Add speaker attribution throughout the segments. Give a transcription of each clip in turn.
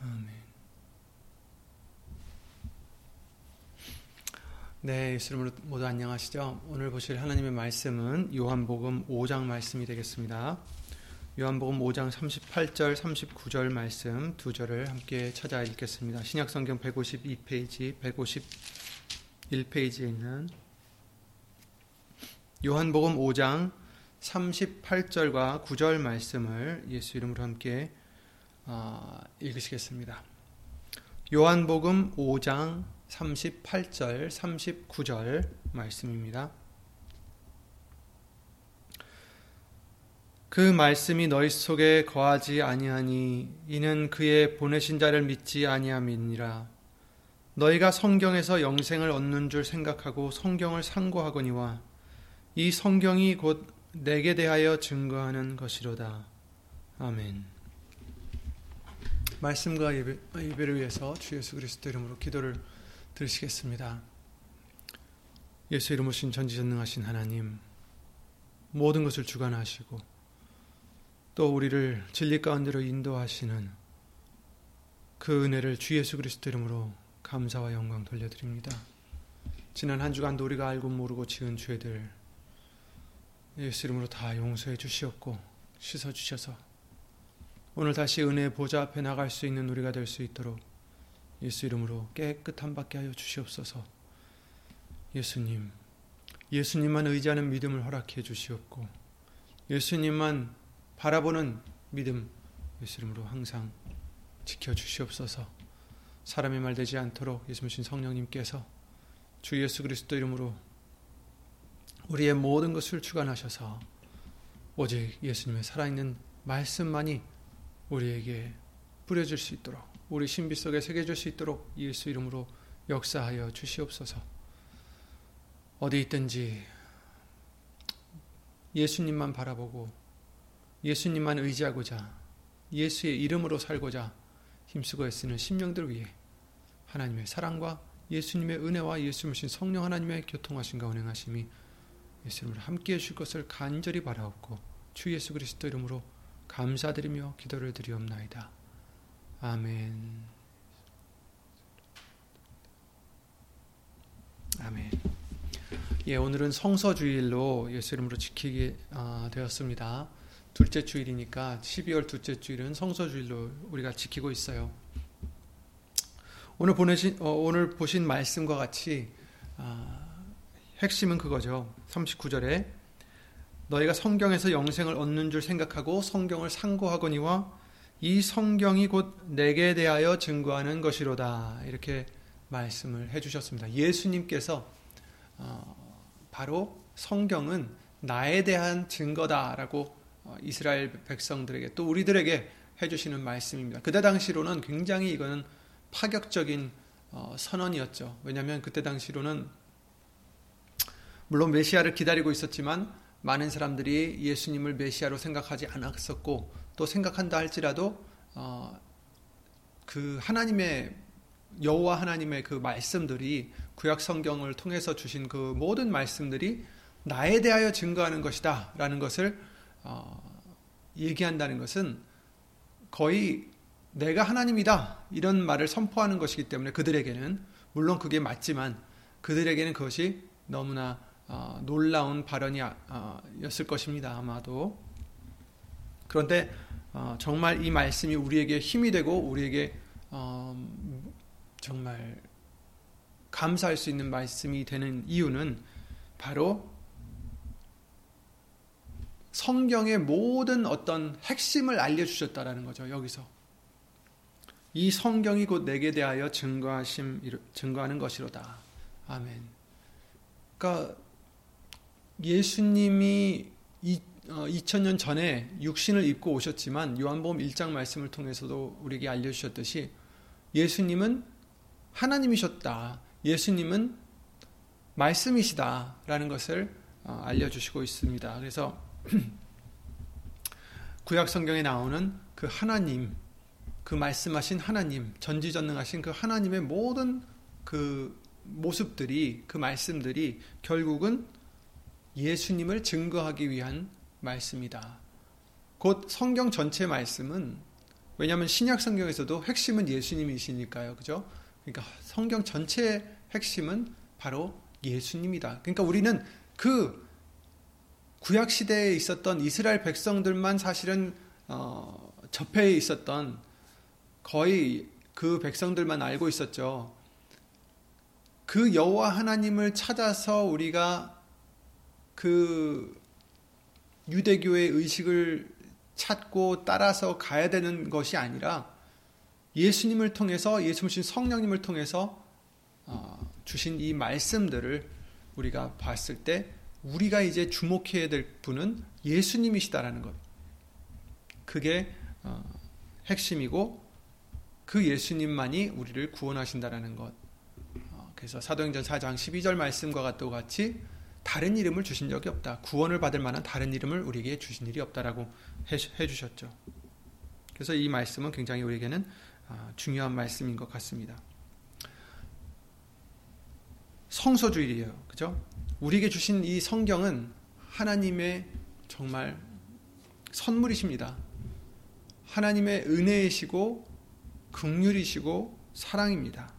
Speaker 1: 아멘. 네, 예수님으로 모두 안녕하시죠? 오늘 보실 하나님의 말씀은 요한복음 5장 말씀이 되겠습니다. 요한복음 5장 38절, 39절 말씀 두 절을 함께 찾아 읽겠습니다. 신약성경 152페이지, 151페이지에 있는 요한복음 5장 38절과 9절 말씀을 예수 이름으로 함께 어, 읽으시겠습니다. 요한복음 5장 38절, 39절 말씀입니다. 그 말씀이 너희 속에 거하지 아니하니 이는 그의 보내신 자를 믿지 아니함이니라. 너희가 성경에서 영생을 얻는 줄 생각하고 성경을 상고하거니와 이 성경이 곧 내게 대하여 증거하는 것이로다. 아멘. 말씀과 예배, 예배를 위해서 주 예수 그리스도 이름으로 기도를 드리시겠습니다. 예수 이름으로 신 전지전능하신 하나님, 모든 것을 주관하시고 또 우리를 진리 가운데로 인도하시는 그 은혜를 주 예수 그리스도 이름으로 감사와 영광 돌려드립니다. 지난 한 주간도 우리가 알고 모르고 지은 죄들 예수 이름으로 다 용서해 주시옵고 씻어 주셔서 오늘 다시 은혜의 보좌 앞에 나갈 수 있는 우리가 될 수 있도록 예수 이름으로 깨끗한 받게 하여 주시옵소서. 예수님, 예수님만 의지하는 믿음을 허락해 주시옵고 예수님만 바라보는 믿음 예수 이름으로 항상 지켜 주시옵소서. 사람의 말 되지 않도록 예수님 성령님께서 주 예수 그리스도 이름으로 우리의 모든 것을 주관하셔서 오직 예수님의 살아있는 말씀만이 우리에게 뿌려질 수 있도록 우리 신비 속에 새겨질 수 있도록 예수 이름으로 역사하여 주시옵소서. 어디 있든지 예수님만 바라보고 예수님만 의지하고자 예수의 이름으로 살고자 힘쓰고 애쓰는 심령들 위해 하나님의 사랑과 예수님의 은혜와 예수님신 성령 하나님의 교통하심과 운행하심이 예수님을 함께 해 주실 것을 간절히 바라옵고 주 예수 그리스도 이름으로 감사드리며 기도를 드리옵나이다. 아멘. 아멘. 예, 오늘은 성서주일로 예수 이름으로 지키게 아, 되었습니다. 둘째 주일이니까 12월 둘째 주일은 성서주일로 우리가 지키고 있어요. 오늘 보내신 어, 오늘 보신 말씀과 같이 아, 핵심은 그거죠. 39절에 너희가 성경에서 영생을 얻는 줄 생각하고 성경을 상고하거니와 이 성경이 곧 내게 대하여 증거하는 것이로다. 이렇게 말씀을 해주셨습니다. 예수님께서 어, 바로 성경은 나에 대한 증거다라고 어, 이스라엘 백성들에게 또 우리들에게 해주시는 말씀입니다. 그때 당시로는 굉장히 이거는 파격적인 어, 선언이었죠. 왜냐하면 그때 당시로는 물론 메시아를 기다리고 있었지만 많은 사람들이 예수님을 메시아로 생각하지 않았었고 또 생각한다 할지라도 어, 그 하나님의 여호와 하나님의 그 말씀들이 구약 성경을 통해서 주신 그 모든 말씀들이 나에 대하여 증거하는 것이다라는 것을 어, 얘기한다는 것은 거의 내가 하나님이다 이런 말을 선포하는 것이기 때문에 그들에게는 물론 그게 맞지만 그들에게는 그것이 너무나 어, 놀라운 발언이었을 것입니다. 아마도. 그런데 어, 정말 이 말씀이 우리에게 힘이 되고 우리에게 어, 정말 감사할 수 있는 말씀이 되는 이유는 바로 성경의 모든 어떤 핵심을 알려주셨다라는 거죠. 여기서 이 성경이 곧 내게 대하여 증거하심 증거하는 것이로다. 아멘. 그러니까 예수님이 2000년 어, 전에 육신을 입고 오셨지만 요한복음 1장 말씀을 통해서도 우리에게 알려주셨듯이 예수님은 하나님이셨다. 예수님은 말씀이시다라는 것을 어, 알려주시고 있습니다. 그래서 구약 성경에 나오는 그 하나님, 그 말씀하신 하나님, 전지전능하신 그 하나님의 모든 그 모습들이, 그 말씀들이 결국은 예수님을 증거하기 위한 말씀이다. 곧 성경 전체 말씀은 왜냐하면 신약 성경에서도 핵심은 예수님이시니까요. 그죠? 그러니까 성경 전체의 핵심은 바로 예수님이다. 그러니까 우리는 그 구약 시대에 있었던 이스라엘 백성들만 사실은 어, 접해 있었던 거의 그 백성들만 알고 있었죠. 그 여호와 하나님을 찾아서 우리가 그 유대교의 의식을 찾고 따라서 가야 되는 것이 아니라 예수님을 통해서 예수님 성령님을 통해서 어, 주신 이 말씀들을 우리가 봤을 때 우리가 이제 주목해야 될 분은 예수님이시다라는 것. 그게 어, 핵심이고 그 예수님만이 우리를 구원하신다라는 것. 어, 그래서 사도행전 4장 12절 말씀과 같이 다른 이름을 주신 적이 없다. 구원을 받을 만한 다른 이름을 우리에게 주신 일이 없다라고 해 주셨죠. 그래서 이 말씀은 굉장히 우리에게는 아, 중요한 말씀인 것 같습니다. 성소주일이에요. 그죠? 우리에게 주신 이 성경은 하나님의 정말 선물이십니다. 하나님의 은혜이시고 극률이시고 사랑입니다.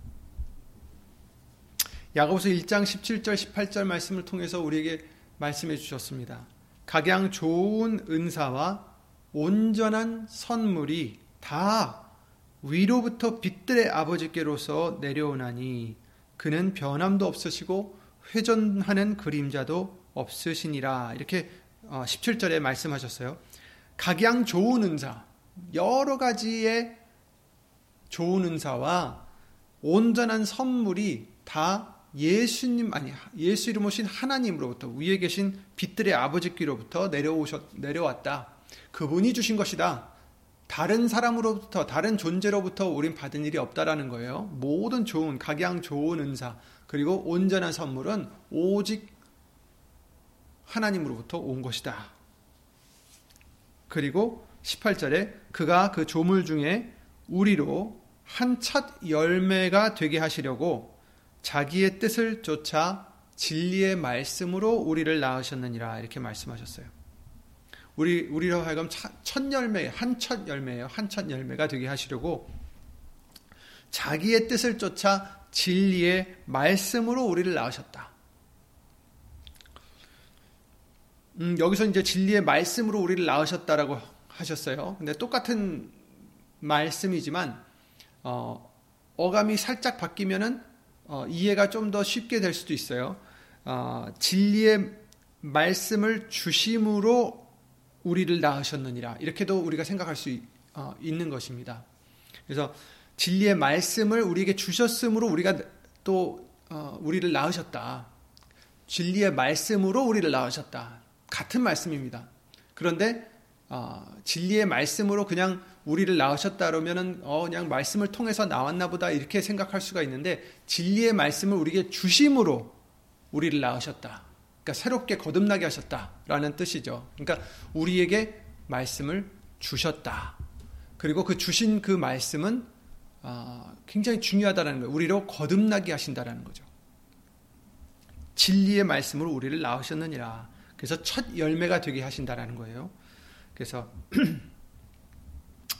Speaker 1: 야고보서 1장 17절 18절 말씀을 통해서 우리에게 말씀해 주셨습니다. 각양 좋은 은사와 온전한 선물이 다 위로부터 빛들의 아버지께로서 내려오나니 그는 변함도 없으시고 회전하는 그림자도 없으시니라 이렇게 17절에 어, 말씀하셨어요. 각양 좋은 은사 여러 가지의 좋은 은사와 온전한 선물이 다 예수님 아니 예수 이름 오신 하나님으로부터 위에 계신 빛들의 아버지께로부터 내려오셨 내려왔다. 그분이 주신 것이다. 다른 사람으로부터 다른 존재로부터 우린 받은 일이 없다라는 거예요. 모든 좋은 각양 좋은 은사 그리고 온전한 선물은 오직 하나님으로부터 온 것이다. 그리고 18절에 그가 그 조물 중에 우리로 한첫 열매가 되게 하시려고 자기의 뜻을 쫓아 진리의 말씀으로 우리를 낳으셨느니라 이렇게 말씀하셨어요. 우리 우리로 하여금 첫 열매 한 첫 열매예요. 한 첫 열매가 되게 하시려고 자기의 뜻을 쫓아 진리의 말씀으로 우리를 낳으셨다. 음, 여기서 이제 진리의 말씀으로 우리를 낳으셨다라고 하셨어요. 근데 똑같은 말씀이지만 어, 어감이 살짝 바뀌면은 어, 이해가 좀 더 쉽게 될 수도 있어요. 어, 진리의 말씀을 주심으로 우리를 낳으셨느니라. 이렇게도 우리가 생각할 수 있, 어, 있는 것입니다. 그래서 진리의 말씀을 우리에게 주셨으므로 우리가 또 어, 우리를 낳으셨다. 진리의 말씀으로 우리를 낳으셨다. 같은 말씀입니다. 그런데 어, 진리의 말씀으로 그냥 우리를 낳으셨다 그러면은 어 그냥 말씀을 통해서 나왔나 보다 이렇게 생각할 수가 있는데 진리의 말씀을 우리에게 주심으로 우리를 낳으셨다. 그러니까 새롭게 거듭나게 하셨다라는 뜻이죠. 그러니까 우리에게 말씀을 주셨다. 그리고 그 주신 그 말씀은 어, 굉장히 중요하다는 거예요. 우리로 거듭나게 하신다라는 거죠. 진리의 말씀으로 우리를 낳으셨느니라. 그래서 첫 열매가 되게 하신다라는 거예요. 그래서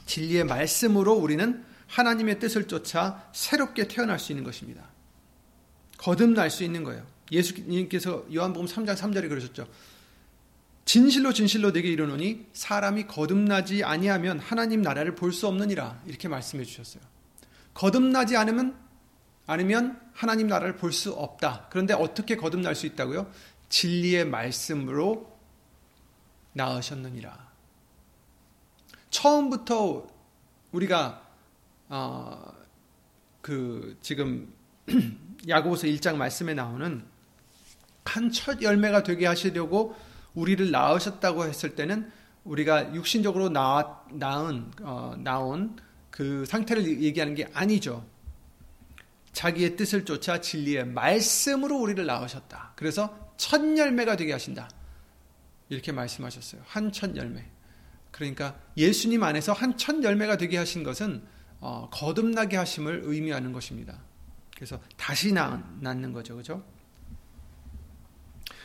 Speaker 1: 진리의 말씀으로 우리는 하나님의 뜻을 쫓아 새롭게 태어날 수 있는 것입니다. 거듭날 수 있는 거예요. 예수님께서 요한복음 3장 3절에 그러셨죠. 진실로 진실로 내게 이르노니 사람이 거듭나지 아니하면 하나님 나라를 볼 수 없느니라 이렇게 말씀해 주셨어요. 거듭나지 않으면 않으면 하나님 나라를 볼 수 없다. 그런데 어떻게 거듭날 수 있다고요? 진리의 말씀으로 나으셨느니라. 처음부터 우리가 어, 그 지금 야고보서 1장 말씀에 나오는 한 첫 열매가 되게 하시려고 우리를 낳으셨다고 했을 때는 우리가 육신적으로 나, 낳은 어, 나온 그 상태를 얘기하는 게 아니죠. 자기의 뜻을 쫓아 진리의 말씀으로 우리를 낳으셨다. 그래서 첫 열매가 되게 하신다. 이렇게 말씀하셨어요. 한 첫 열매. 그러니까 예수님 안에서 한 첫 열매가 되게 하신 것은 어, 거듭나게 하심을 의미하는 것입니다. 그래서 다시 낳는 거죠. 그죠?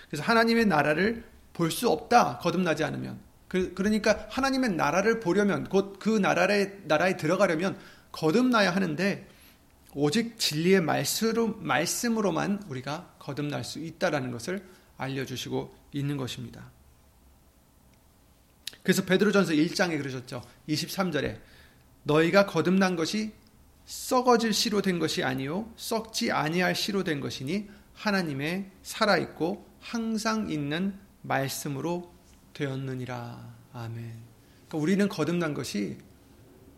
Speaker 1: 그래서 하나님의 나라를 볼 수 없다. 거듭나지 않으면. 그, 러니까 하나님의 나라를 보려면 곧 그 나라에 나라에 들어가려면 거듭나야 하는데 오직 진리의 말씀으로, 말씀으로만 우리가 거듭날 수 있다라는 것을 알려 주시고 있는 것입니다. 그래서 베드로전서 1장에 그러셨죠. 23절에 너희가 거듭난 것이 썩어질 씨로 된 것이 아니요 썩지 아니할 씨로 된 것이니 하나님의 살아 있고 항상 있는 말씀으로 되었느니라. 아멘. 그러니까 우리는 거듭난 것이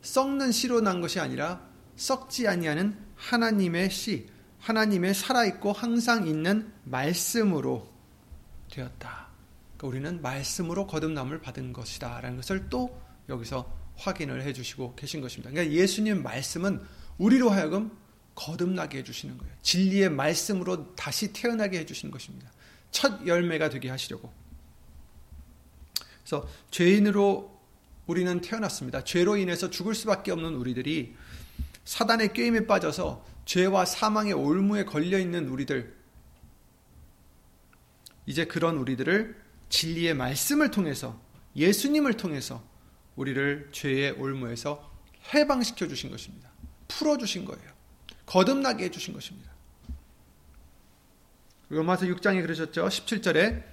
Speaker 1: 썩는 씨로 난 것이 아니라 썩지 아니하는 하나님의 씨, 하나님의 살아 있고 항상 있는 말씀으로 되었다. 우리는 말씀으로 거듭남을 받은 것이다. 라는 것을 또 여기서 확인을 해 주시고 계신 것입니다. 그러니까 예수님 말씀은 우리로 하여금 거듭나게 해 주시는 거예요. 진리의 말씀으로 다시 태어나게 해 주시는 것입니다. 첫 열매가 되게 하시려고. 그래서 죄인으로 우리는 태어났습니다. 죄로 인해서 죽을 수밖에 없는 우리들이 사단의 게임에 빠져서 죄와 사망의 올무에 걸려 있는 우리들 이제 그런 우리들을 진리의 말씀을 통해서 예수님을 통해서 우리를 죄의 올무에서 해방시켜 주신 것입니다. 풀어 주신 거예요. 거듭나게 해 주신 것입니다. 로마서 6장에 그러셨죠. 17절에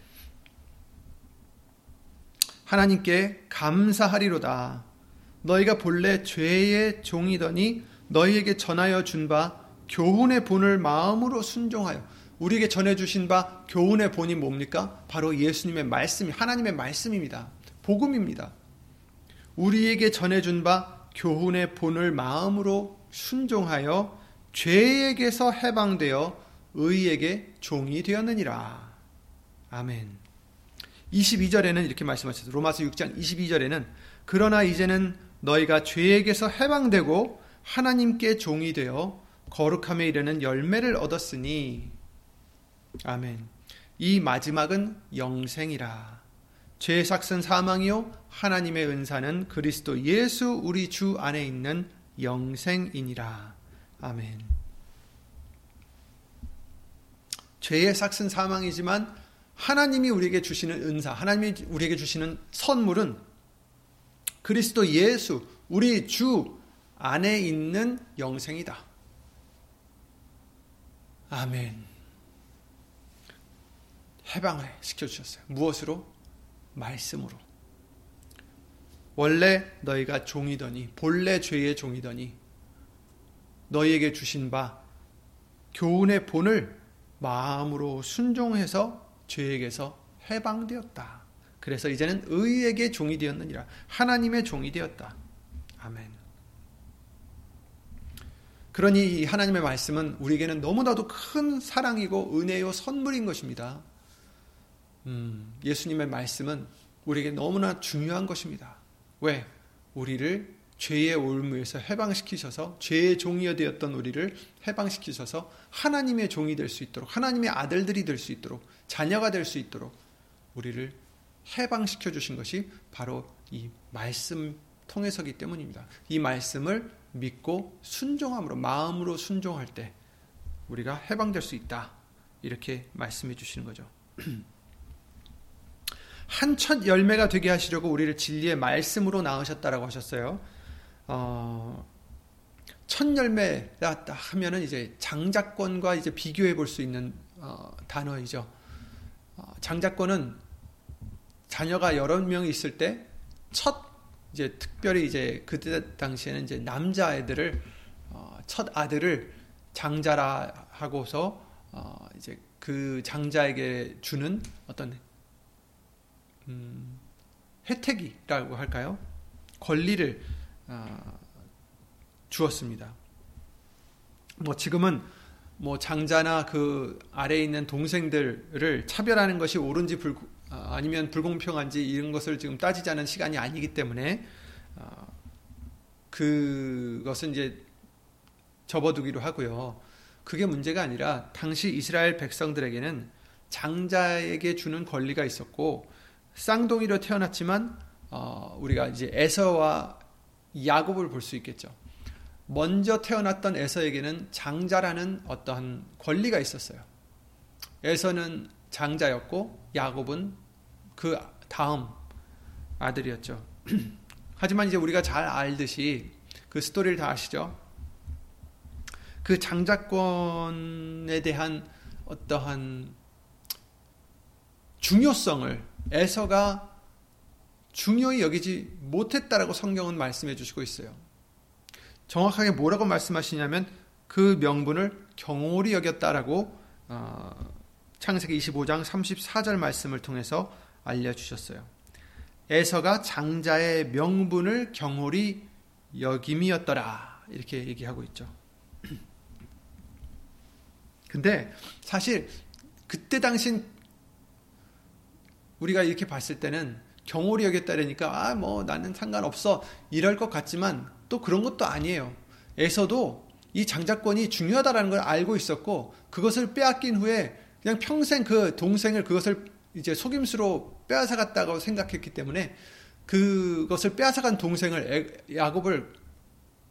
Speaker 1: 하나님께 감사하리로다. 너희가 본래 죄의 종이더니 너희에게 전하여 준 바 교훈의 본을 마음으로 순종하여 우리에게 전해 주신 바 교훈의 본이 뭡니까? 바로 예수님의 말씀이 하나님의 말씀입니다. 복음입니다. 우리에게 전해 준 바 교훈의 본을 마음으로 순종하여 죄에게서 해방되어 의에게 종이 되었느니라. 아멘. 22절에는 이렇게 말씀하셨어요. 로마서 6장 22절에는 그러나 이제는 너희가 죄에게서 해방되고 하나님께 종이 되어 거룩함에 이르는 열매를 얻었으니 아멘. 이 마지막은 영생이라. 죄의 삭은 사망이요 하나님의 은사는 그리스도 예수 우리 주 안에 있는 영생이니라. 아멘. 죄의 삭은 사망이지만 하나님이 우리에게 주시는 은사, 하나님이 우리에게 주시는 선물은 그리스도 예수, 우리 주 안에 있는 영생이다. 아멘. 해방을 시켜주셨어요. 무엇으로? 말씀으로. 원래 너희가 종이더니, 본래 죄의 종이더니, 너희에게 주신 바, 교훈의 본을 마음으로 순종해서 죄에게서 해방되었다. 그래서 이제는 의에게 종이 되었느니라. 하나님의 종이 되었다. 아멘. 그러니 하나님의 말씀은 우리에게는 너무나도 큰 사랑이고 은혜요 선물인 것입니다. 음, 예수님의 말씀은 우리에게 너무나 중요한 것입니다. 왜? 우리를 죄의 올무에서 해방시키셔서 죄의 종이 되었던 우리를 해방시키셔서 하나님의 종이 될 수 있도록 하나님의 아들들이 될 수 있도록 자녀가 될 수 있도록 우리를 해방시켜 주신 것이 바로 이 말씀 통해서기 때문입니다. 이 말씀을 믿고 순종함으로 마음으로 순종할 때 우리가 해방될 수 있다. 이렇게 말씀해 주시는 거죠. 한 첫 열매가 되게 하시려고 우리를 진리의 말씀으로 낳으셨다라고 하셨어요. 어, 첫 열매다 하면은 이제 장자권과 이제 비교해 볼 수 있는 어, 단어이죠. 어, 장자권은 자녀가 여러 명이 있을 때 첫 이제 특별히 이제 그때 당시에는 이제 남자 애들을 어, 첫 아들을 장자라 하고서 어, 이제 그 장자에게 주는 어떤 음, 혜택이라고 할까요? 권리를 어, 주었습니다. 뭐 지금은 뭐 장자나 그 아래에 있는 동생들을 차별하는 것이 옳은지 불, 어, 아니면 불공평한지 이런 것을 지금 따지자는 시간이 아니기 때문에 어, 그것은 이제 접어두기로 하고요. 그게 문제가 아니라 당시 이스라엘 백성들에게는 장자에게 주는 권리가 있었고 쌍둥이로 태어났지만 어, 우리가 이제 에서와 야곱을 볼 수 있겠죠. 먼저 태어났던 에서에게는 장자라는 어떠한 권리가 있었어요. 에서는 장자였고 야곱은 그 다음 아들이었죠. 하지만 이제 우리가 잘 알듯이 그 스토리를 다 아시죠? 그 장자권에 대한 어떠한 중요성을 에서가 중요히 여기지 못했다라고 성경은 말씀해 주시고 있어요. 정확하게 뭐라고 말씀하시냐면 그 명분을 경홀히 여겼다라고 어, 창세기 25장 34절 말씀을 통해서 알려주셨어요. 에서가 장자의 명분을 경홀히 여김이었더라 이렇게 얘기하고 있죠. 근데 사실 그때 당신 우리가 이렇게 봤을 때는 경홀히 여겼다라니까 아 뭐 나는 상관없어 이럴 것 같지만 또 그런 것도 아니에요. 에서도 이 장자권이 중요하다라는 걸 알고 있었고 그것을 빼앗긴 후에 그냥 평생 그 동생을 그것을 이제 속임수로 빼앗아갔다고 생각했기 때문에 그것을 빼앗아간 동생을 야곱을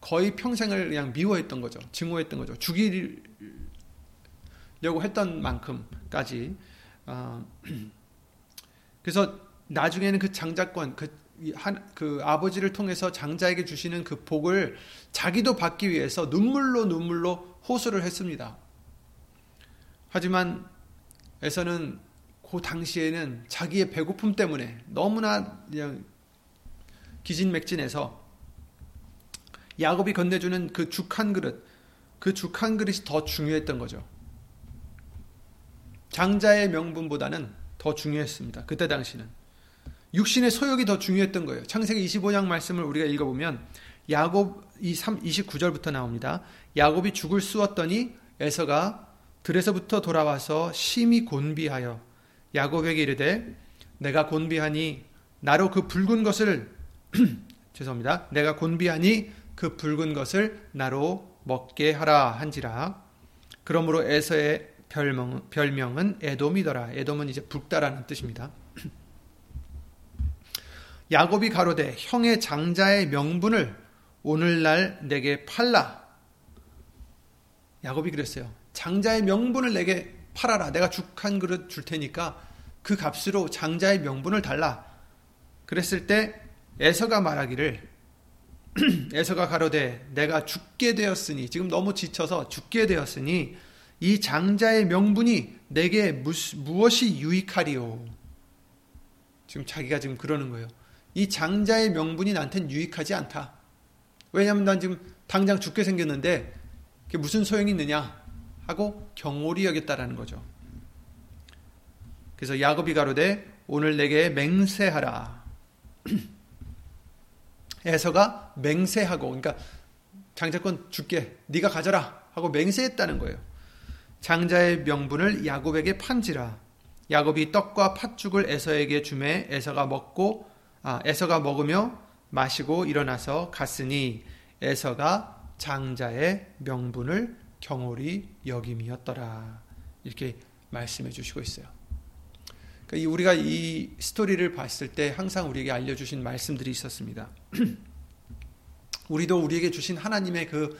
Speaker 1: 거의 평생을 그냥 미워했던 거죠. 증오했던 거죠. 죽이려고 했던 만큼까지. 어, 그래서 나중에는 그 장자권, 그, 한, 그 아버지를 통해서 장자에게 주시는 그 복을 자기도 받기 위해서 눈물로 눈물로 호소를 했습니다. 하지만 에서는 그 당시에는 자기의 배고픔 때문에 너무나 그냥 기진맥진해서 야곱이 건네주는 그 죽 한 그릇, 그 죽 한 그릇이 더 중요했던 거죠. 장자의 명분보다는 더 중요했습니다. 그때 당시는. 육신의 소욕이 더 중요했던 거예요. 창세기 25장 말씀을 우리가 읽어보면 야곱 29절부터 나옵니다. 야곱이 죽을 쑤었더니 에서가 들에서부터 돌아와서 심히 곤비하여 야곱에게 이르되 내가 곤비하니 나로 그 붉은 것을 죄송합니다. 내가 곤비하니 그 붉은 것을 나로 먹게 하라 한지라. 그러므로 에서의 별명, 별명은 에돔이더라. 에돔은 이제 붉다라는 뜻입니다. 야곱이 가로되 형의 장자의 명분을 오늘날 내게 팔라. 야곱이 그랬어요. 장자의 명분을 내게 팔아라. 내가 죽 한 그릇 줄 테니까 그 값으로 장자의 명분을 달라. 그랬을 때 에서가 말하기를 에서가 가로되 내가 죽게 되었으니 지금 너무 지쳐서 죽게 되었으니 이 장자의 명분이 내게 무엇이 유익하리요? 지금 자기가 지금 그러는 거예요. 이 장자의 명분이 나한테는 유익하지 않다. 왜냐하면 난 지금 당장 죽게 생겼는데 그게 무슨 소용이 있느냐 하고 경홀히 여겼다라는 거죠. 그래서 야곱이 가로되 오늘 내게 맹세하라. 에서가 맹세하고 그러니까 장자권 줄게 네가 가져라 하고 맹세했다는 거예요. 장자의 명분을 야곱에게 판지라. 야곱이 떡과 팥죽을 에서에게 주매 에서가 먹고 아, 에서가 먹으며 마시고 일어나서 갔으니 에서가 장자의 명분을 경홀히 여김이었더라. 이렇게 말씀해 주시고 있어요. 그러니까 우리가 이 스토리를 봤을 때 항상 우리에게 알려주신 말씀들이 있었습니다. 우리도 우리에게 주신 하나님의 그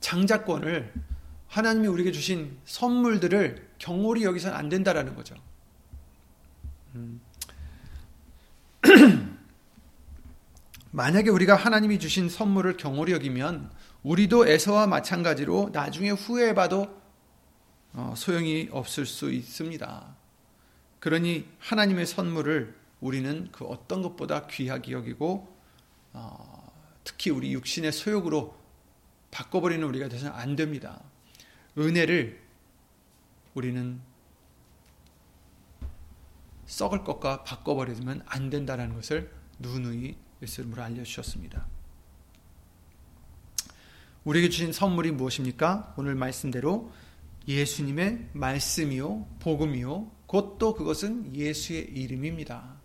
Speaker 1: 장자권을 하나님이 우리에게 주신 선물들을 경홀히 여기서는 안 된다라는 거죠. 음. 만약에 우리가 하나님이 주신 선물을 경홀히 여기면 우리도 에서와 마찬가지로 나중에 후회해봐도 어, 소용이 없을 수 있습니다. 그러니 하나님의 선물을 우리는 그 어떤 것보다 귀하게 여기고 어, 특히 우리 육신의 소욕으로 바꿔버리는 우리가 되서는 안 됩니다. 은혜를 우리는 썩을 것과 바꿔버리면 안 된다는 것을 누누이 예수님으로 알려주셨습니다. 우리에게 주신 선물이 무엇입니까? 오늘 말씀대로 예수님의 말씀이요, 복음이요, 곧 또 그것은 예수의 이름입니다.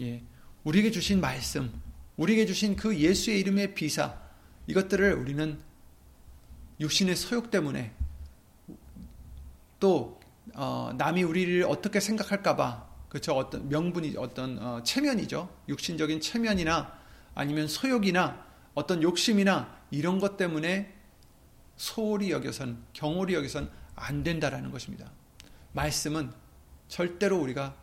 Speaker 1: 예, 우리에게 주신 말씀, 우리에게 주신 그 예수의 이름의 비사, 이것들을 우리는 육신의 소욕 때문에 또 어, 남이 우리를 어떻게 생각할까봐 그렇죠 어떤 명분이 어떤 어, 체면이죠 육신적인 체면이나 아니면 소욕이나 어떤 욕심이나 이런 것 때문에 소홀히 여겨선 경홀히 여겨선 안 된다라는 것입니다. 말씀은 절대로 우리가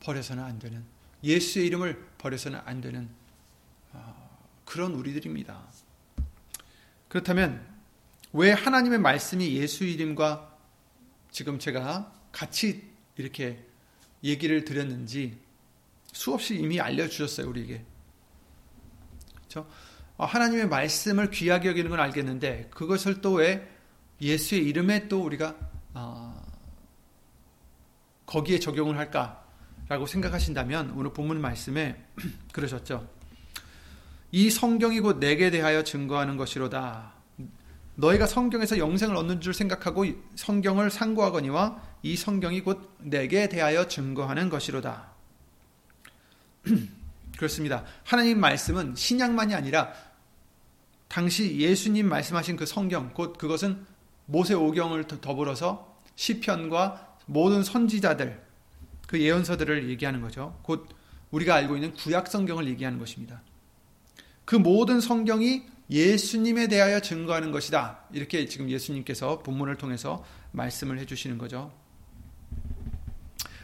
Speaker 1: 버려서는 안 되는 예수의 이름을 버려서는 안 되는 어, 그런 우리들입니다. 그렇다면 왜 하나님의 말씀이 예수 이름과 지금 제가 같이 이렇게 얘기를 드렸는지 수없이 이미 알려주셨어요 우리에게. 그렇죠? 하나님의 말씀을 귀하게 여기는 건 알겠는데 그것을 또 왜 예수의 이름에 또 우리가 어, 거기에 적용을 할까라고 생각하신다면 오늘 본문 말씀에 그러셨죠. 이 성경이 곧 내게 대하여 증거하는 것이로다. 너희가 성경에서 영생을 얻는 줄 생각하고 성경을 상고하거니와 이 성경이 곧 내게 대하여 증거하는 것이로다. 그렇습니다. 하나님 말씀은 신약만이 아니라 당시 예수님 말씀하신 그 성경 곧 그것은 모세 오경을 더불어서 시편과 모든 선지자들 그 예언서들을 얘기하는 거죠. 곧 우리가 알고 있는 구약 성경을 얘기하는 것입니다. 그 모든 성경이 예수님에 대하여 증거하는 것이다. 이렇게 지금 예수님께서 본문을 통해서 말씀을 해주시는 거죠.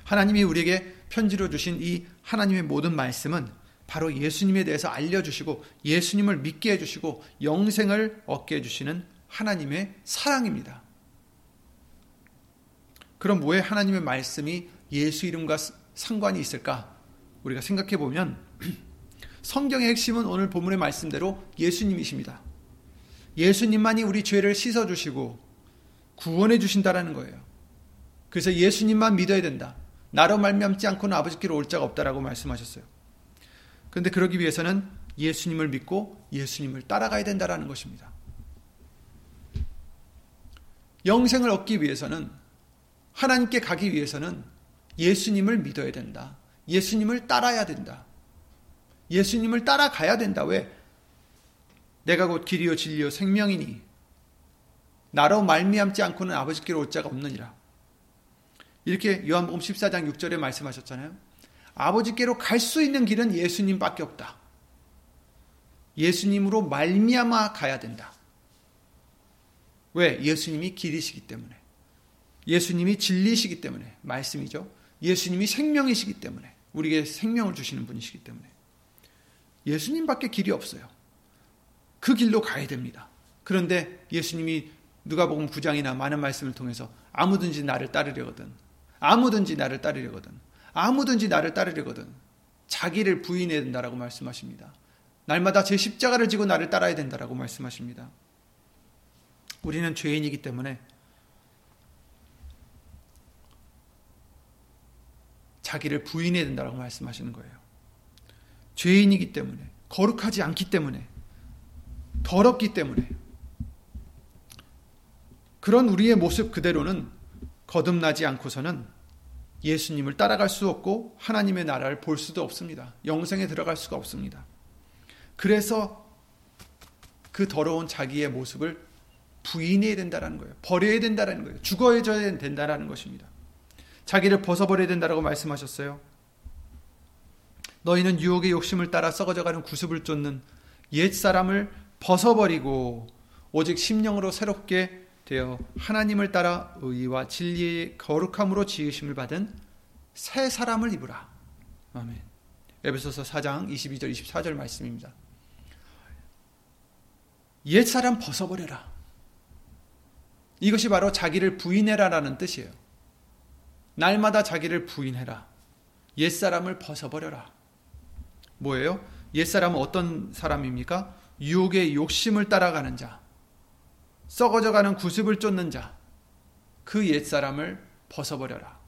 Speaker 1: 하나님이 우리에게 편지로 주신 이 하나님의 모든 말씀은 바로 예수님에 대해서 알려주시고 예수님을 믿게 해주시고 영생을 얻게 해주시는 하나님의 사랑입니다. 그럼 왜 하나님의 말씀이 예수 이름과 상관이 있을까? 우리가 생각해 보면 성경의 핵심은 오늘 본문의 말씀대로 예수님이십니다. 예수님만이 우리 죄를 씻어 주시고 구원해 주신다라는 거예요. 그래서 예수님만 믿어야 된다. 나로 말미암지 않고는 아버지께로 올 자가 없다라고 말씀하셨어요. 그런데 그러기 위해서는 예수님을 믿고 예수님을 따라가야 된다라는 것입니다. 영생을 얻기 위해서는 하나님께 가기 위해서는 예수님을 믿어야 된다. 예수님을 따라야 된다. 예수님을 따라가야 된다. 왜? 내가 곧 길이요 진리요 생명이니 나로 말미암지 않고는 아버지께로 올 자가 없느니라. 이렇게 요한복음 14장 6절에 말씀하셨잖아요. 아버지께로 갈 수 있는 길은 예수님밖에 없다. 예수님으로 말미암아 가야 된다. 왜? 예수님이 길이시기 때문에. 예수님이 진리시기 때문에. 말씀이죠. 예수님이 생명이시기 때문에. 우리에게 생명을 주시는 분이시기 때문에. 예수님밖에 길이 없어요. 그 길로 가야 됩니다. 그런데 예수님이 누가복음 9장이나 많은 말씀을 통해서 아무든지 나를 따르려거든. 아무든지 나를 따르려거든. 아무든지 나를 따르려거든. 자기를 부인해야 된다라고 말씀하십니다. 날마다 제 십자가를 지고 나를 따라야 된다라고 말씀하십니다. 우리는 죄인이기 때문에 자기를 부인해야 된다라고 말씀하시는 거예요. 죄인이기 때문에, 거룩하지 않기 때문에, 더럽기 때문에, 그런 우리의 모습 그대로는 거듭나지 않고서는 예수님을 따라갈 수 없고 하나님의 나라를 볼 수도 없습니다. 영생에 들어갈 수가 없습니다. 그래서 그 더러운 자기의 모습을 부인해야 된다는 거예요. 버려야 된다는 거예요. 죽어져야 된다는 것입니다. 자기를 벗어버려야 된다고 말씀하셨어요. 너희는 유혹의 욕심을 따라 썩어져가는 구습을 쫓는 옛 사람을 벗어버리고 오직 심령으로 새롭게 되어 하나님을 따라 의와 진리의 거룩함으로 지으심을 받은 새 사람을 입으라. 아멘. 에베소서 4장 22절 24절 말씀입니다. 옛 사람 벗어버려라. 이것이 바로 자기를 부인해라라는 뜻이에요. 날마다 자기를 부인해라. 옛 사람을 벗어버려라. 뭐예요? 옛사람은 어떤 사람입니까? 유혹의 욕심을 따라가는 자, 썩어져가는 구습을 쫓는 자, 그 옛사람을 벗어버려라.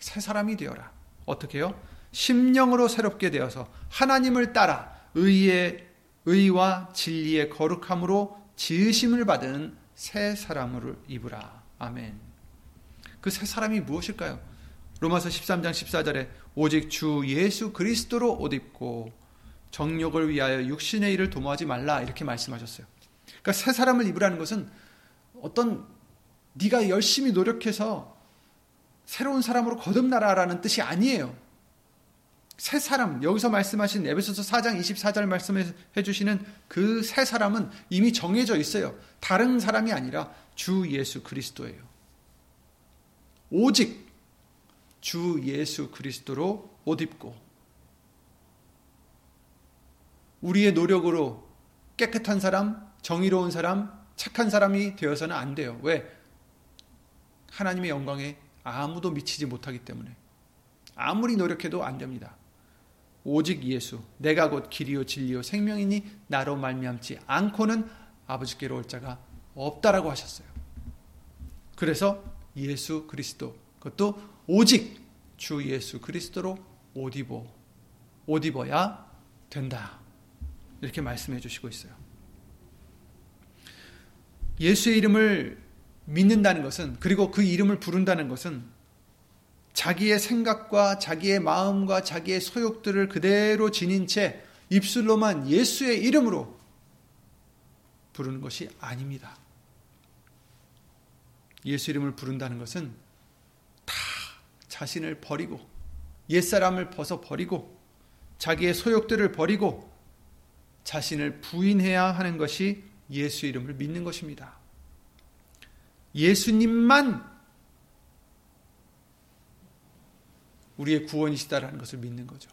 Speaker 1: 새 사람이 되어라. 어떻게요? 심령으로 새롭게 되어서 하나님을 따라 의의 의와 진리의 거룩함으로 지으심을 받은 새 사람을 입으라. 아멘. 그 새 사람이 무엇일까요? 로마서 13장 14절에 오직 주 예수 그리스도로 옷 입고 정욕을 위하여 육신의 일을 도모하지 말라 이렇게 말씀하셨어요. 그러니까 새 사람을 입으라는 것은 어떤 네가 열심히 노력해서 새로운 사람으로 거듭나라라는 뜻이 아니에요. 새 사람, 여기서 말씀하신 에베소서 4장 24절 말씀해 주시는 그 새 사람은 이미 정해져 있어요. 다른 사람이 아니라 주 예수 그리스도예요. 오직 주 예수 그리스도로 옷 입고 우리의 노력으로 깨끗한 사람, 정의로운 사람, 착한 사람이 되어서는 안 돼요. 왜? 하나님의 영광에 아무도 미치지 못하기 때문에 아무리 노력해도 안 됩니다. 오직 예수 내가 곧 길이요 진리요 생명이니 나로 말미암지 않고는 아버지께로 올 자가 없다라고 하셨어요. 그래서 예수 그리스도 그것도 오직 주 예수 그리스도로 옷 입어 옷 입어야 된다. 이렇게 말씀해 주시고 있어요. 예수의 이름을 믿는다는 것은 그리고 그 이름을 부른다는 것은 자기의 생각과 자기의 마음과 자기의 소욕들을 그대로 지닌 채 입술로만 예수의 이름으로 부르는 것이 아닙니다. 예수 이름을 부른다는 것은 다 자신을 버리고 옛사람을 벗어 버리고 자기의 소욕들을 버리고 자신을 부인해야 하는 것이 예수 이름을 믿는 것입니다. 예수님만 우리의 구원이시다라는 것을 믿는 거죠.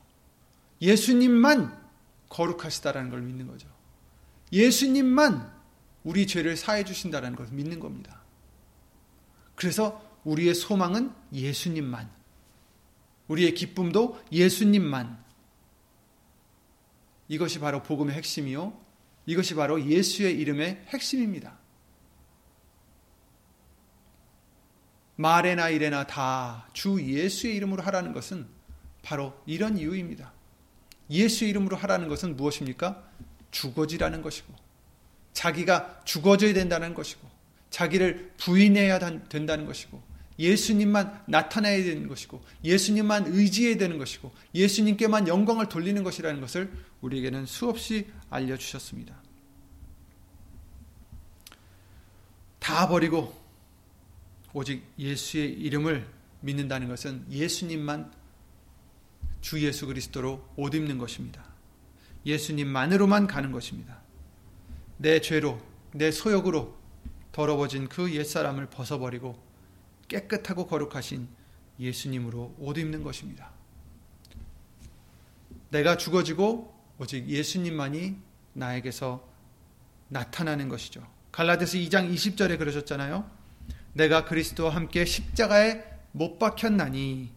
Speaker 1: 예수님만 거룩하시다라는 걸 믿는 거죠. 예수님만 우리 죄를 사해 주신다라는 것을 믿는 겁니다. 그래서 우리의 소망은 예수님만. 우리의 기쁨도 예수님만. 이것이 바로 복음의 핵심이요. 이것이 바로 예수의 이름의 핵심입니다. 말에나 이래나 다 주 예수의 이름으로 하라는 것은 바로 이런 이유입니다. 예수 이름으로 하라는 것은 무엇입니까? 죽어지라는 것이고, 자기가 죽어져야 된다는 것이고, 자기를 부인해야 된다는 것이고, 예수님만 나타나야 되는 것이고, 예수님만 의지해야 되는 것이고, 예수님께만 영광을 돌리는 것이라는 것을 우리에게는 수없이 알려주셨습니다. 다 버리고 오직 예수의 이름을 믿는다는 것은 예수님만 주 예수 그리스도로 옷 입는 것입니다. 예수님만으로만 가는 것입니다. 내 죄로, 내 소욕으로 더러워진 그 옛사람을 벗어버리고 깨끗하고 거룩하신 예수님으로 옷 입는 것입니다. 내가 죽어지고 오직 예수님만이 나에게서 나타나는 것이죠. 갈라디아서 2장 20절에 그러셨잖아요. 내가 그리스도와 함께 십자가에 못 박혔나니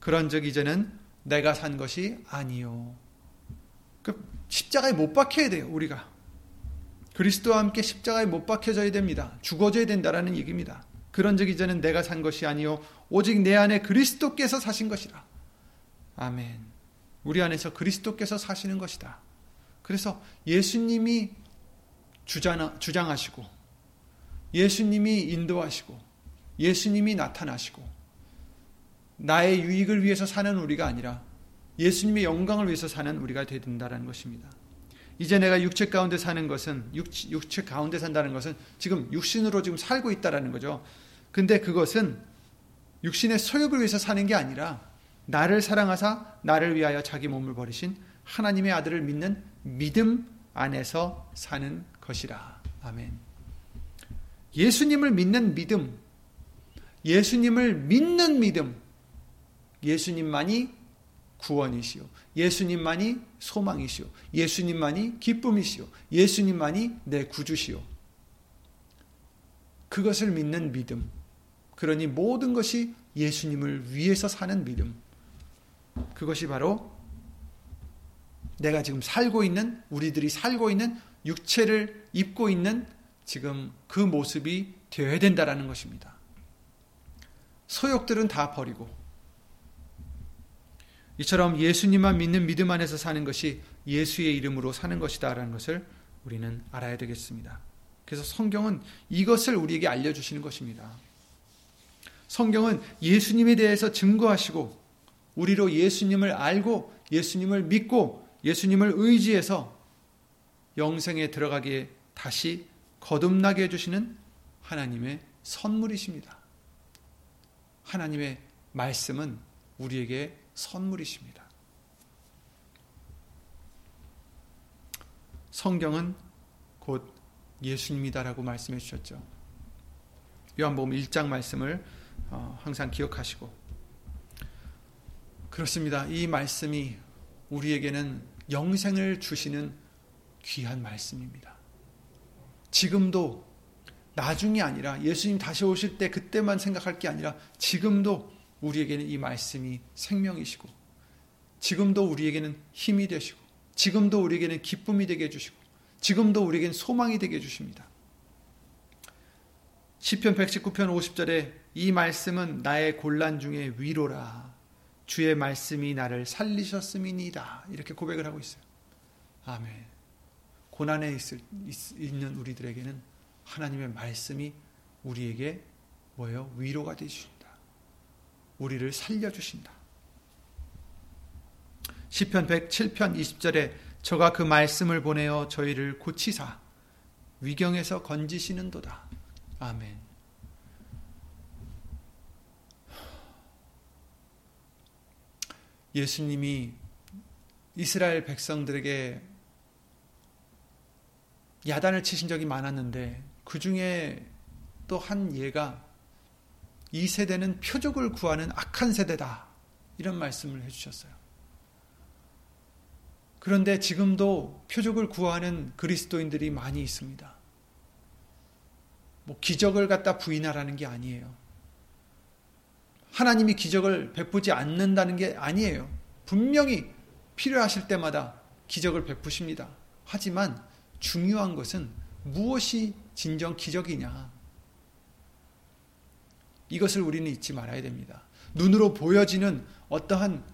Speaker 1: 그런즉 이제는 내가 산 것이 아니요. 그 십자가에 못 박혀야 돼요, 우리가. 그리스도와 함께 십자가에 못 박혀져야 됩니다. 죽어져야 된다라는 얘기입니다. 그런즉 이제는 내가 산 것이 아니요 오직 내 안에 그리스도께서 사신 것이라. 아멘. 우리 안에서 그리스도께서 사시는 것이다. 그래서 예수님이 주장하시고 예수님이 인도하시고 예수님이 나타나시고 나의 유익을 위해서 사는 우리가 아니라 예수님의 영광을 위해서 사는 우리가 되야 된다는 것입니다. 이제 내가 육체 가운데 사는 것은 육, 육체 가운데 산다는 것은 지금 육신으로 지금 살고 있다라는 거죠. 근데 그것은 육신의 소욕을 위해서 사는 게 아니라 나를 사랑하사 나를 위하여 자기 몸을 버리신 하나님의 아들을 믿는 믿음 안에서 사는 것이라. 아멘. 예수님을 믿는 믿음, 예수님을 믿는 믿음, 예수님만이 구원이시오. 예수님만이 소망이시오. 예수님만이 기쁨이시오. 예수님만이 내 구주시오. 그것을 믿는 믿음. 그러니 모든 것이 예수님을 위해서 사는 믿음. 그것이 바로 내가 지금 살고 있는 우리들이 살고 있는 육체를 입고 있는 지금 그 모습이 되어야 된다라는 것입니다. 소욕들은 다 버리고 이처럼 예수님만 믿는 믿음 안에서 사는 것이 예수의 이름으로 사는 것이다라는 것을 우리는 알아야 되겠습니다. 그래서 성경은 이것을 우리에게 알려주시는 것입니다. 성경은 예수님에 대해서 증거하시고 우리로 예수님을 알고 예수님을 믿고 예수님을 의지해서 영생에 들어가기에 다시 거듭나게 해주시는 하나님의 선물이십니다. 하나님의 말씀은 우리에게 선물이십니다. 성경은 곧 예수님이다라고 말씀해 주셨죠. 요한복음 1장 말씀을 어, 항상 기억하시고 그렇습니다. 이 말씀이 우리에게는 영생을 주시는 귀한 말씀입니다. 지금도 나중이 아니라 예수님 다시 오실 때 그때만 생각할 게 아니라 지금도 우리에게는 이 말씀이 생명이시고 지금도 우리에게는 힘이 되시고 지금도 우리에게는 기쁨이 되게 해주시고 지금도 우리에게는 소망이 되게 해주십니다. 시편 119편 50절에 이 말씀은 나의 곤란 중에 위로라 주의 말씀이 나를 살리셨음이니이다 이렇게 고백을 하고 있어요. 아멘. 고난에 있을, 있 는 우리들에게는 하나님의 말씀이 우리에게 뭐예요? 위로가 되주신다. 우리를 살려주신다. 시편 107편 20절에 저가 그 말씀을 보내어 저희를 고치사 위경에서 건지시는도다. 아멘. 예수님이 이스라엘 백성들에게 야단을 치신 적이 많았는데 그 중에 또 한 예가 이 세대는 표적을 구하는 악한 세대다. 이런 말씀을 해주셨어요. 그런데 지금도 표적을 구하는 그리스도인들이 많이 있습니다. 뭐 기적을 갖다 부인하라는 게 아니에요. 하나님이 기적을 베푸지 않는다는 게 아니에요. 분명히 필요하실 때마다 기적을 베푸십니다. 하지만 중요한 것은 무엇이 진정 기적이냐. 이것을 우리는 잊지 말아야 됩니다. 눈으로 보여지는 어떠한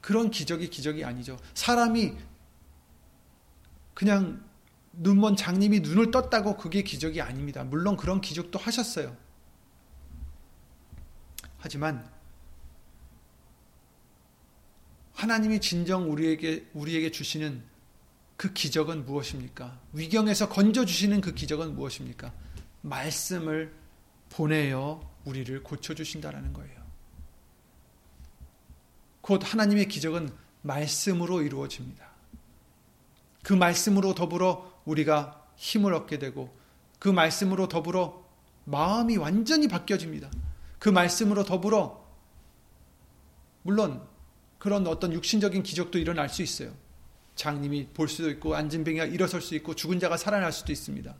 Speaker 1: 그런 기적이 기적이 아니죠. 사람이 그냥 눈먼 장님이 눈을 떴다고 그게 기적이 아닙니다. 물론 그런 기적도 하셨어요. 하지만 하나님이 진정 우리에게 우리에게 주시는 그 기적은 무엇입니까? 위경에서 건져 주시는 그 기적은 무엇입니까? 말씀을 보내어 우리를 고쳐 주신다라는 거예요. 곧 하나님의 기적은 말씀으로 이루어집니다. 그 말씀으로 더불어 우리가 힘을 얻게 되고 그 말씀으로 더불어 마음이 완전히 바뀌어집니다. 그 말씀으로 더불어 물론 그런 어떤 육신적인 기적도 일어날 수 있어요. 장님이 볼 수도 있고 안진병이가 일어설 수 있고 죽은 자가 살아날 수도 있습니다.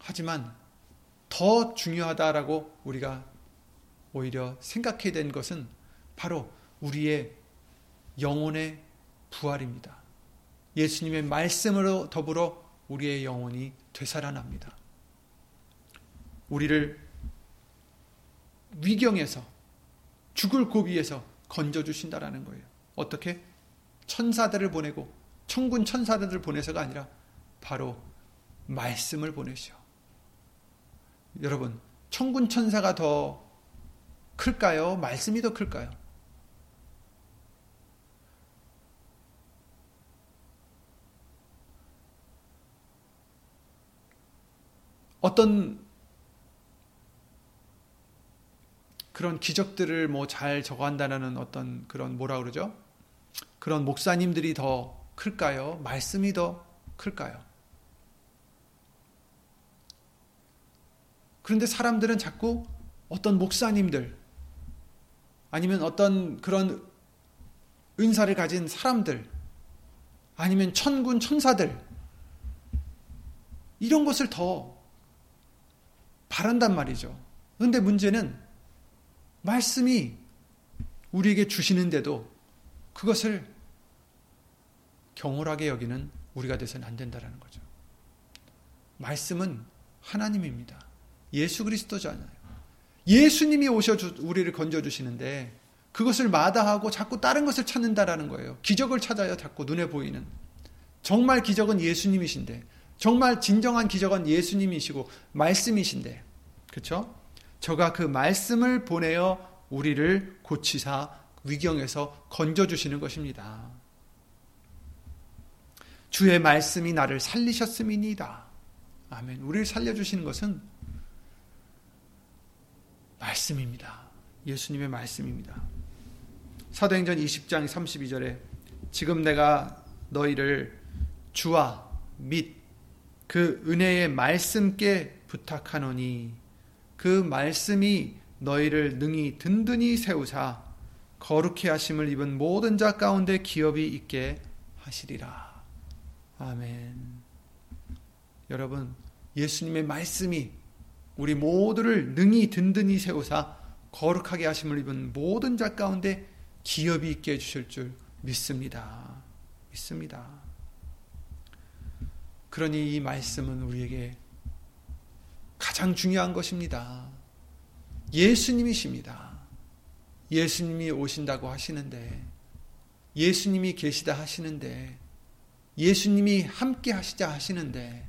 Speaker 1: 하지만 더 중요하다라고 우리가 오히려 생각해야 된 것은 바로 우리의 영혼의 부활입니다. 예수님의 말씀으로 더불어 우리의 영혼이 되살아납니다. 우리를 위경에서 죽을 고비에서 건져 주신다라는 거예요. 어떻게? 천사들을 보내고 천군 천사들을 보내서가 아니라 바로 말씀을 보내시오. 여러분, 천군 천사가 더 클까요? 말씀이 더 클까요? 어떤 그런 기적들을 뭐 잘 적어한다는 어떤 그런 뭐라 그러죠? 그런 목사님들이 더 클까요? 말씀이 더 클까요? 그런데 사람들은 자꾸 어떤 목사님들 아니면 어떤 그런 은사를 가진 사람들 아니면 천군 천사들 이런 것을 더 바란단 말이죠. 그런데 문제는 말씀이 우리에게 주시는데도 그것을 경홀하게 여기는 우리가 돼서는 안 된다라는 거죠. 말씀은 하나님입니다. 예수 그리스도잖아요. 예수님이 오셔 우리를 건져 주시는데 그것을 마다하고 자꾸 다른 것을 찾는다라는 거예요. 기적을 찾아요. 자꾸 눈에 보이는. 정말 기적은 예수님이신데 정말 진정한 기적은 예수님이시고 말씀이신데 그렇죠? 저가 그 말씀을 보내어 우리를 고치사 위경에서 건져 주시는 것입니다. 주의 말씀이 나를 살리셨음이니다. 아멘. 우리를 살려주시는 것은 말씀입니다. 예수님의 말씀입니다. 사도행전 20장 32절에 지금 내가 너희를 주와 및 그 은혜의 말씀께 부탁하노니 그 말씀이 너희를 능히 든든히 세우사 거룩해 하심을 입은 모든 자 가운데 기업이 있게 하시리라. 아멘. 여러분, 예수님의 말씀이 우리 모두를 능히 든든히 세우사 거룩하게 하심을 입은 모든 자 가운데 기업이 있게 해주실 줄 믿습니다. 믿습니다. 그러니 이 말씀은 우리에게 가장 중요한 것입니다. 예수님이십니다. 예수님이 오신다고 하시는데, 예수님이 계시다 하시는데, 예수님이 함께 하시자 하시는데,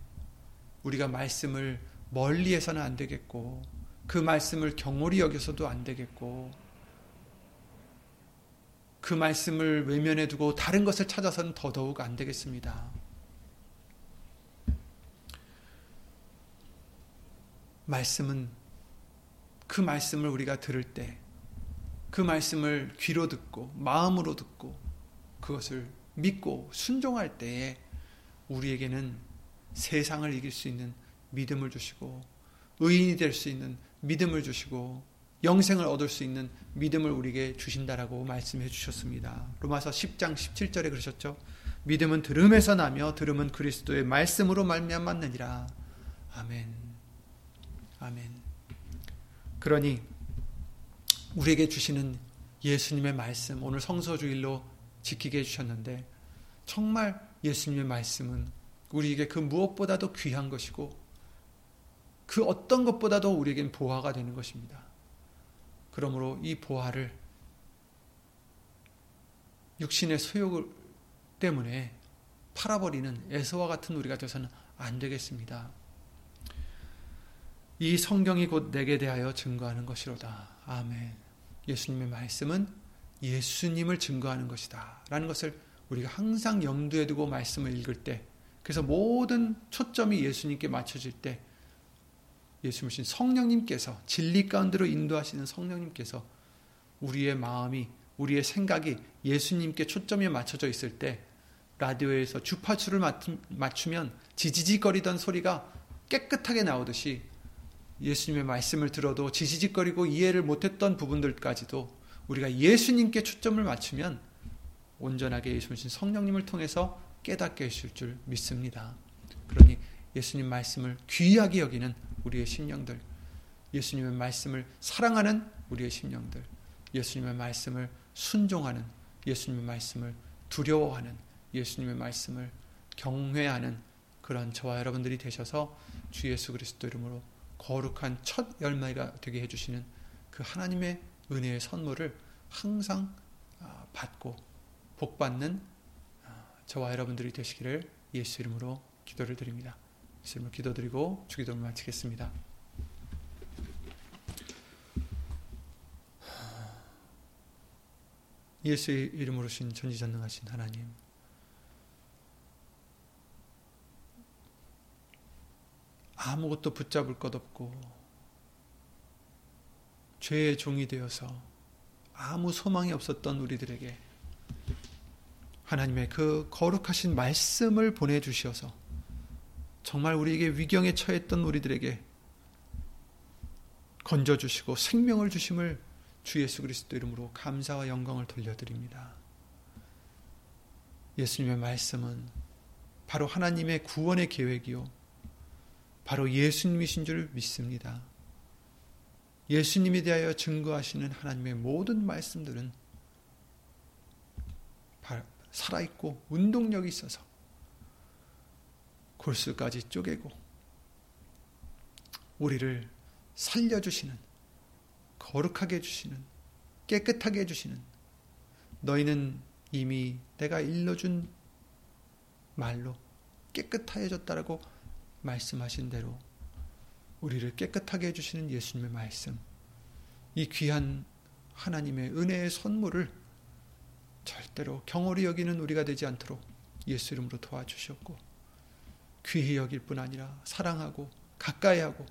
Speaker 1: 우리가 말씀을 멀리해서는 안 되겠고, 그 말씀을 경홀히 여겨서도 안 되겠고, 그 말씀을 외면해 두고 다른 것을 찾아서는 더더욱 안 되겠습니다. 말씀은 그 말씀을 우리가 들을 때, 그 말씀을 귀로 듣고, 마음으로 듣고, 그것을 믿고 순종할 때에 우리에게는 세상을 이길 수 있는 믿음을 주시고, 의인이 될 수 있는 믿음을 주시고, 영생을 얻을 수 있는 믿음을 우리에게 주신다라고 말씀해 주셨습니다. 로마서 10장 17절에 그러셨죠. 믿음은 들음에서 나며 들음은 그리스도의 말씀으로 말미암았느니라. 아멘. 아멘. 그러니 우리에게 주시는 예수님의 말씀 오늘 성서주일로 지키게 해주셨는데 정말 예수님의 말씀은 우리에게 그 무엇보다도 귀한 것이고 그 어떤 것보다도 우리에겐 보화가 되는 것입니다. 그러므로 이 보화를 육신의 소욕 때문에 팔아버리는 에서와 같은 우리가 되서는 안 되겠습니다. 이 성경이 곧 내게 대하여 증거하는 것이로다. 아멘. 예수님의 말씀은 예수님을 증거하는 것이다. 라는 것을 우리가 항상 염두에 두고 말씀을 읽을 때, 그래서 모든 초점이 예수님께 맞춰질 때, 예수님신 성령님께서, 진리 가운데로 인도하시는 성령님께서 우리의 마음이, 우리의 생각이 예수님께 초점이 맞춰져 있을 때, 라디오에서 주파수를 맞추면 지지직거리던 소리가 깨끗하게 나오듯이 예수님의 말씀을 들어도 지지직거리고 이해를 못했던 부분들까지도 우리가 예수님께 초점을 맞추면 온전하게 예수님 성령님을 통해서 깨닫게 해줄 줄 믿습니다. 그러니 예수님 말씀을 귀하게 여기는 우리의 심령들, 예수님의 말씀을 사랑하는 우리의 심령들, 예수님의 말씀을 순종하는, 예수님의 말씀을 두려워하는, 예수님의 말씀을 경외하는 그런 저와 여러분들이 되셔서 주 예수 그리스도 이름으로 거룩한 첫 열매가 되게 해주시는 그 하나님의 은혜의 선물을 항상 아, 받고 복받는 아, 저와 여러분들이 되시기를 예수 이름으로 기도를 드립니다. 예수 이름으로 기도드리고 주기도를 마치겠습니다. 예수의 이름으로 신 전지전능하신 하나님 아무것도 붙잡을 것 없고 죄의 종이 되어서 아무 소망이 없었던 우리들에게 하나님의 그 거룩하신 말씀을 보내주셔서 정말 우리에게 위경에 처했던 우리들에게 건져주시고 생명을 주심을 주 예수 그리스도 이름으로 감사와 영광을 돌려드립니다. 예수님의 말씀은 바로 하나님의 구원의 계획이요. 바로 예수님이신 줄 믿습니다. 예수님에 대하여 증거하시는 하나님의 모든 말씀들은 살아있고 운동력이 있어서 골수까지 쪼개고 우리를 살려주시는 거룩하게 해주시는 깨끗하게 해주시는 너희는 이미 내가 일러준 말로 깨끗하여졌다라고 말씀하신 대로 우리를 깨끗하게 해주시는 예수님의 말씀 이 귀한 하나님의 은혜의 선물을 절대로 경홀히 여기는 우리가 되지 않도록 예수 이름으로 도와주셨고 귀히 여길 뿐 아니라 사랑하고 가까이 하고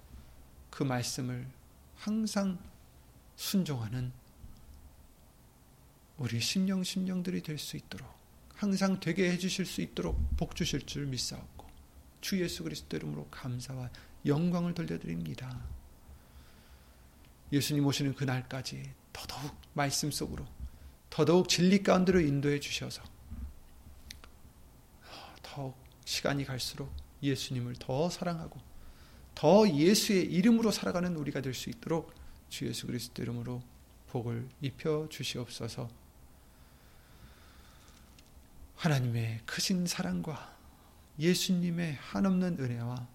Speaker 1: 그 말씀을 항상 순종하는 우리 심령 심령들이 될 수 있도록 항상 되게 해주실 수 있도록 복 주실 줄 믿사옵고 주 예수 그리스도 이름으로 감사와 영광을 돌려드립니다. 예수님 오시는 그날까지 더더욱 말씀 속으로 더더욱 진리 가운데로 인도해 주셔서 더욱 시간이 갈수록 예수님을 더 사랑하고 더 예수의 이름으로 살아가는 우리가 될 수 있도록 주 예수 그리스도 이름으로 복을 입혀 주시옵소서. 하나님의 크신 사랑과 예수님의 한없는 은혜와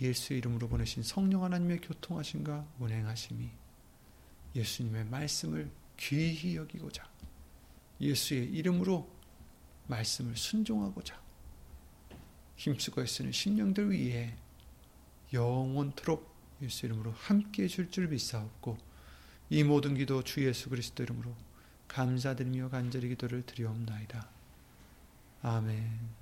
Speaker 1: 예수 이름으로 보내신 성령 하나님의 교통하심과 운행하심이 예수님의 말씀을 귀히 여기고자 예수의 이름으로 말씀을 순종하고자 힘쓰고 애쓰는 심령들 위해 영원토록 예수 이름으로 함께 해줄 줄 믿사옵고 이 모든 기도 주 예수 그리스도 이름으로 감사드리며 간절히 기도를 드리옵나이다. 아멘.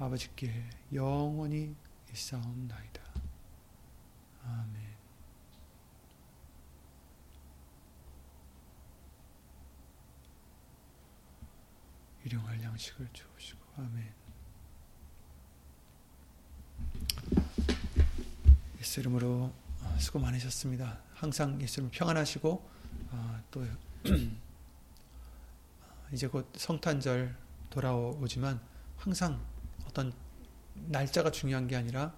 Speaker 1: 아버지께 영원히 있사옵나이다. 아멘 일용할 양식을 주옵시고 아멘 예수 이름으로 수고 많으셨습니다. 항상 예수 이름 평안하시고 아, 또 이제 곧 성탄절 돌아오지만 항상 어떤 날짜가 중요한 게 아니라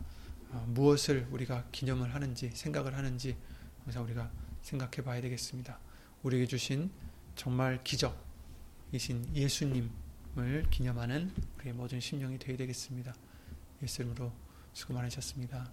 Speaker 1: 어, 무엇을 우리가 기념을 하는지 생각을 하는지 항상 우리가 생각해 봐야 되겠습니다. 우리에게 주신 정말 기적이신 예수님을 기념하는 우리의 모든 심령이 되어야 되겠습니다. 예수 이름으로 수고 많으셨습니다.